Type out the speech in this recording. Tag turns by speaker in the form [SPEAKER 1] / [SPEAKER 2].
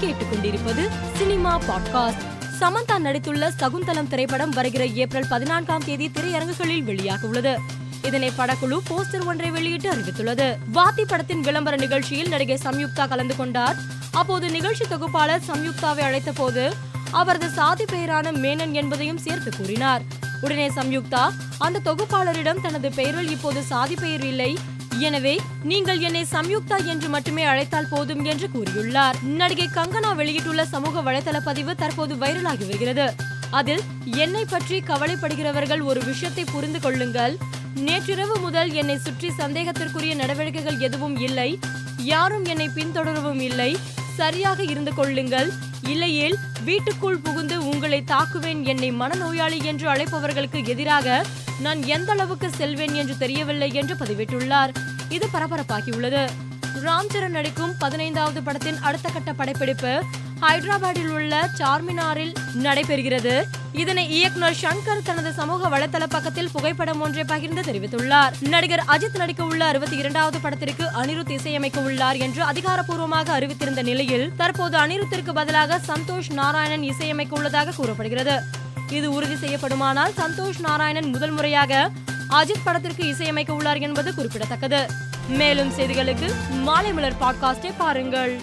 [SPEAKER 1] நீங்கள் கேட்டுக்கொண்டிருப்பது cinema podcast. Samantha நடித்துள்ள சகுந்தலம் திரைப்படம் வருகிற ஏப்ரல் பதினான்காம் தேதி திரையரங்குகளில் வெளியாக உள்ளது இதனை படக்குழு போஸ்டர் ஒன்றை வெளியிட்டு அறிவித்துள்ளது. வாத்தி படத்தின் விளம்பர நிகழ்ச்சியில் நடிகை சம்யுக்தா கலந்து கொண்டார். அப்போது நிகழ்ச்சி தொகுப்பாளர் சம்யுக்தாவை அழைத்த போது அவரது சாதி பெயரான மேனன் என்பதையும் சேர்த்து கூறினார். உடனே சம்யுக்தா அந்த தொகுப்பாளரிடம் தனது பெயரில் இப்போது சாதி பெயர் இல்லை. எனவே நீங்கள் என்னை சம்யுக்தா என்று மட்டுமே அழைத்தால் போதும் என்று கூறியுள்ளார். நடிகை கங்கனா வெளியிட்டுள்ள சமூக வலைதள பதிவு தற்போது வைரலாகி வருகிறது. அதில் என்னை பற்றி கவலைப்படுகிறவர்கள் ஒரு விஷயத்தை புரிந்து கொள்ளுங்கள். நேற்றிரவு முதல் என்னை சுற்றி சந்தேகத்திற்குரிய நடவடிக்கைகள் எதுவும் இல்லை. யாரும் என்னை பின்தொடரவும் இல்லை. சரியாக இருந்து கொள்ளுங்கள். இல்லையேல் வீட்டுக்குள் புகுந்து உங்களை தாக்குவேன் என்னை மனநோயாளி என்று அழைப்பவர்களுக்கு எதிராக நான் எந்த அளவுக்கு செல்வேன் என்று தெரியவில்லை என்று பதிவிட்டுள்ளார். இது பரபரப்பாகியுள்ளது. ராம் சரண் நடிக்கும் பதினைந்தாவது படத்தின் அடுத்த கட்ட படப்பிடிப்பு ஹைதராபாத்தில் உள்ள சார்மினாரில் நடைபெறுகிறது. இதனை இயக்குனர் சங்கர் தனது சமூக வலைதள பக்கத்தில் புகைப்படம் ஒன்றை பகிர்ந்து தெரிவித்துள்ளார். நடிகர் அஜித் நடிக்க உள்ள அறுபத்தி இரண்டாவது படத்திற்கு அனிருத் இசையமைக்க உள்ளார் என்று அதிகாரப்பூர்வமாக அறிவித்திருந்த நிலையில் தற்போது அனிருத்திற்கு பதிலாக சந்தோஷ் நாராயணன் இசையமைக்க உள்ளதாக கூறப்படுகிறது. இது உறுதி செய்யப்படுமானால் சந்தோஷ் நாராயணன் முதல் முறையாக அஜித் படத்திற்கு இசையமைக்க உள்ளார் என்பது குறிப்பிடத்தக்கது. மேலும் செய்திகளுக்கு மாலை மலர் பாட்காஸ்டை பாருங்கள்.